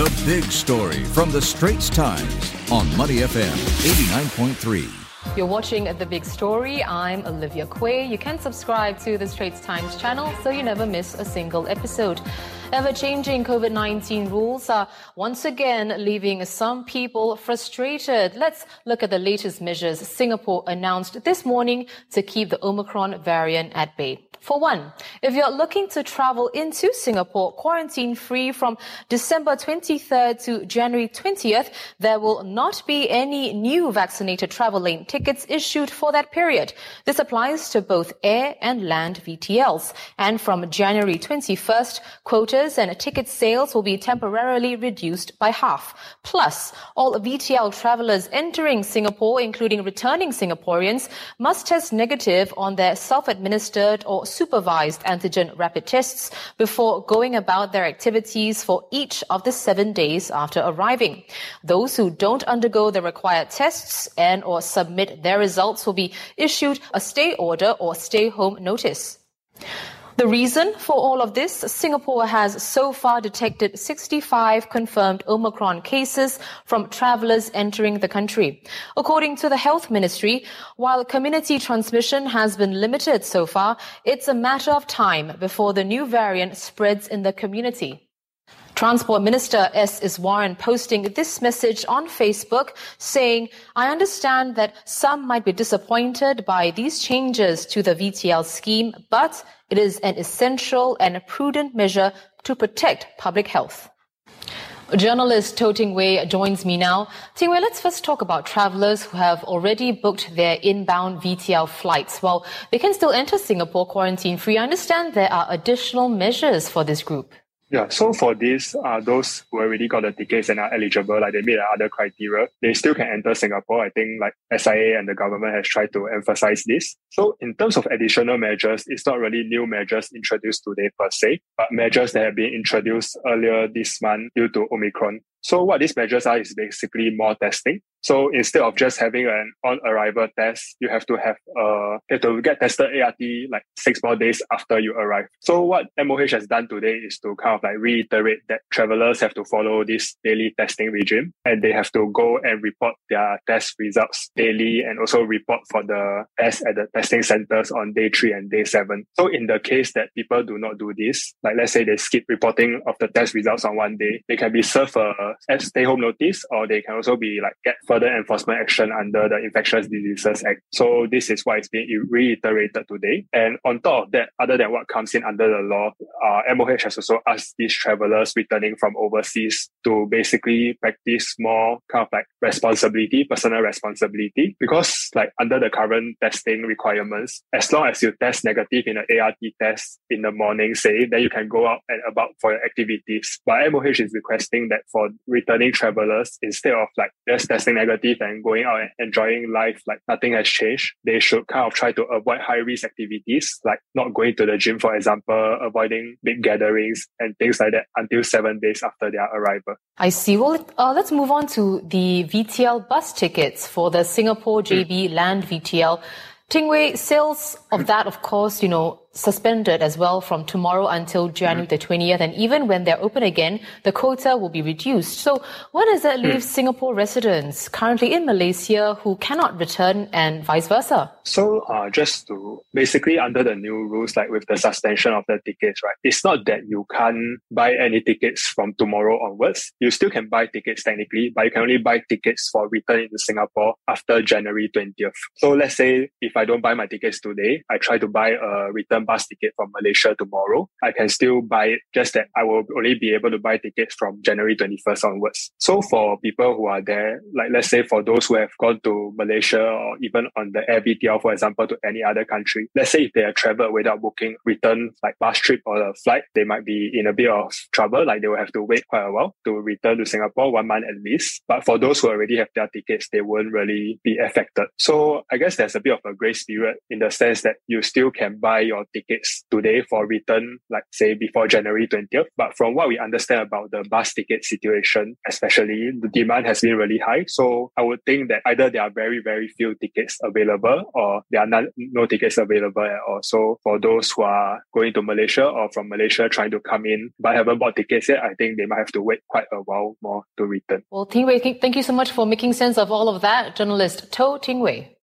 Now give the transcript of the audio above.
The big story from the Straits Times on Money FM 89.3. You're watching The Big Story. I'm Olivia Quay. You can subscribe to the Straits Times channel so you never miss a single episode. Ever changing COVID 19 rules are once again leaving some people frustrated. Let's look at the latest measures Singapore announced this morning to keep the Omicron variant at bay. For one, if you're looking to travel into Singapore quarantine free from December 23rd to January 20th, there will not be any new vaccinated travel lane tickets issued for that period. This applies to both air and land VTLs. And from January 21st, quotas and ticket sales will be temporarily reduced by half. Plus, all VTL travelers entering Singapore, including returning Singaporeans, must test negative on their self-administered or supervised antigen rapid tests before going about their activities for each of the seven days after arriving. Those who don't undergo the required tests and or submit their results will be issued a stay order or stay home notice. The reason for all of this, Singapore has so far detected 65 confirmed Omicron cases from travelers entering the country. According to the Health Ministry, while community transmission has been limited so far, it's a matter of time before the new variant spreads in the community. Transport Minister S. Iswaran posting this message on Facebook saying, I understand that some might be disappointed by these changes to the VTL scheme, but it is an essential and prudent measure to protect public health. Journalist Toh Ting Wei joins me now. Ting Wei, let's first talk about travelers who have already booked their inbound VTL flights. Well, they can still enter Singapore quarantine free. I understand there are additional measures for this group. Yeah, so for this, uh, those who already got the tickets and are eligible, like they meet the other criteria, they still can enter Singapore. I think like SIA and the government has tried to emphasize this. So in terms of additional measures, it's not really new measures introduced today per se, but measures that have been introduced earlier this month due to Omicron. So what these measures are is basically more testing. So instead of just having an on-arrival test, you have to have uh you have to get tested ART like six more days after you arrive. So what MOH has done today is to kind of like reiterate that travelers have to follow this daily testing regime and they have to go and report their test results daily and also report for the test at the testing centers on day three and day seven. So in the case that people do not do this, like let's say they skip reporting of the test results on one day, they can be served a stay home notice or they can also be like get further enforcement action under the Infectious Diseases Act. So this is why it's being reiterated today. And on top of that, other than what comes in under the law, uh, MOH has also asked these travelers returning from overseas to basically practice more kind of like responsibility, personal responsibility, because like under the current testing requirements, as long as you test negative in an ART test in the morning, say, then you can go out and about for your activities. But MOH is requesting that for returning travelers, instead of like just testing negative and going out and enjoying life like nothing has changed, they should kind of try to avoid high risk activities, like not going to the gym, for example, avoiding big gatherings and things like that until seven days after their arrival. I see. Well, uh, let's move on to the VTL bus tickets for the Singapore JB mm. Land VTL. Ting Wei, sales of that, of course, you know, suspended as well from tomorrow until January mm. the 20th. And even when they're open again, the quota will be reduced. So what does that leave mm. Singapore residents currently in Malaysia who cannot return and vice versa? So uh, just to basically under the new rules, like with the suspension of the tickets, right? It's not that you can't buy any tickets from tomorrow onwards. You still can buy tickets technically, but you can only buy tickets for return into Singapore after January 20th. So let's say if I don't buy my tickets today, I try to buy a return return bus ticket from Malaysia tomorrow, I can still buy it, just that I will only be able to buy tickets from January 21st onwards. So for people who are there, like let's say for those who have gone to Malaysia or even on the Air VTL, for example, to any other country, let's say if they have traveled without booking return like bus trip or a flight, they might be in a bit of trouble. Like they will have to wait quite a while to return to Singapore, one month at least. But for those who already have their tickets, they won't really be affected. So I guess there's a bit of a grace period in the sense that you still can buy your tickets today for return, like say before January 20th. But from what we understand about the bus ticket situation, especially the demand has been really high. So I would think that either there are very, very few tickets available or there are not, no tickets available at all. So for those who are going to Malaysia or from Malaysia trying to come in but haven't bought tickets yet, I think they might have to wait quite a while more to return. Well, Ting Wei, thank you so much for making sense of all of that. Journalist Toh Ting Wei.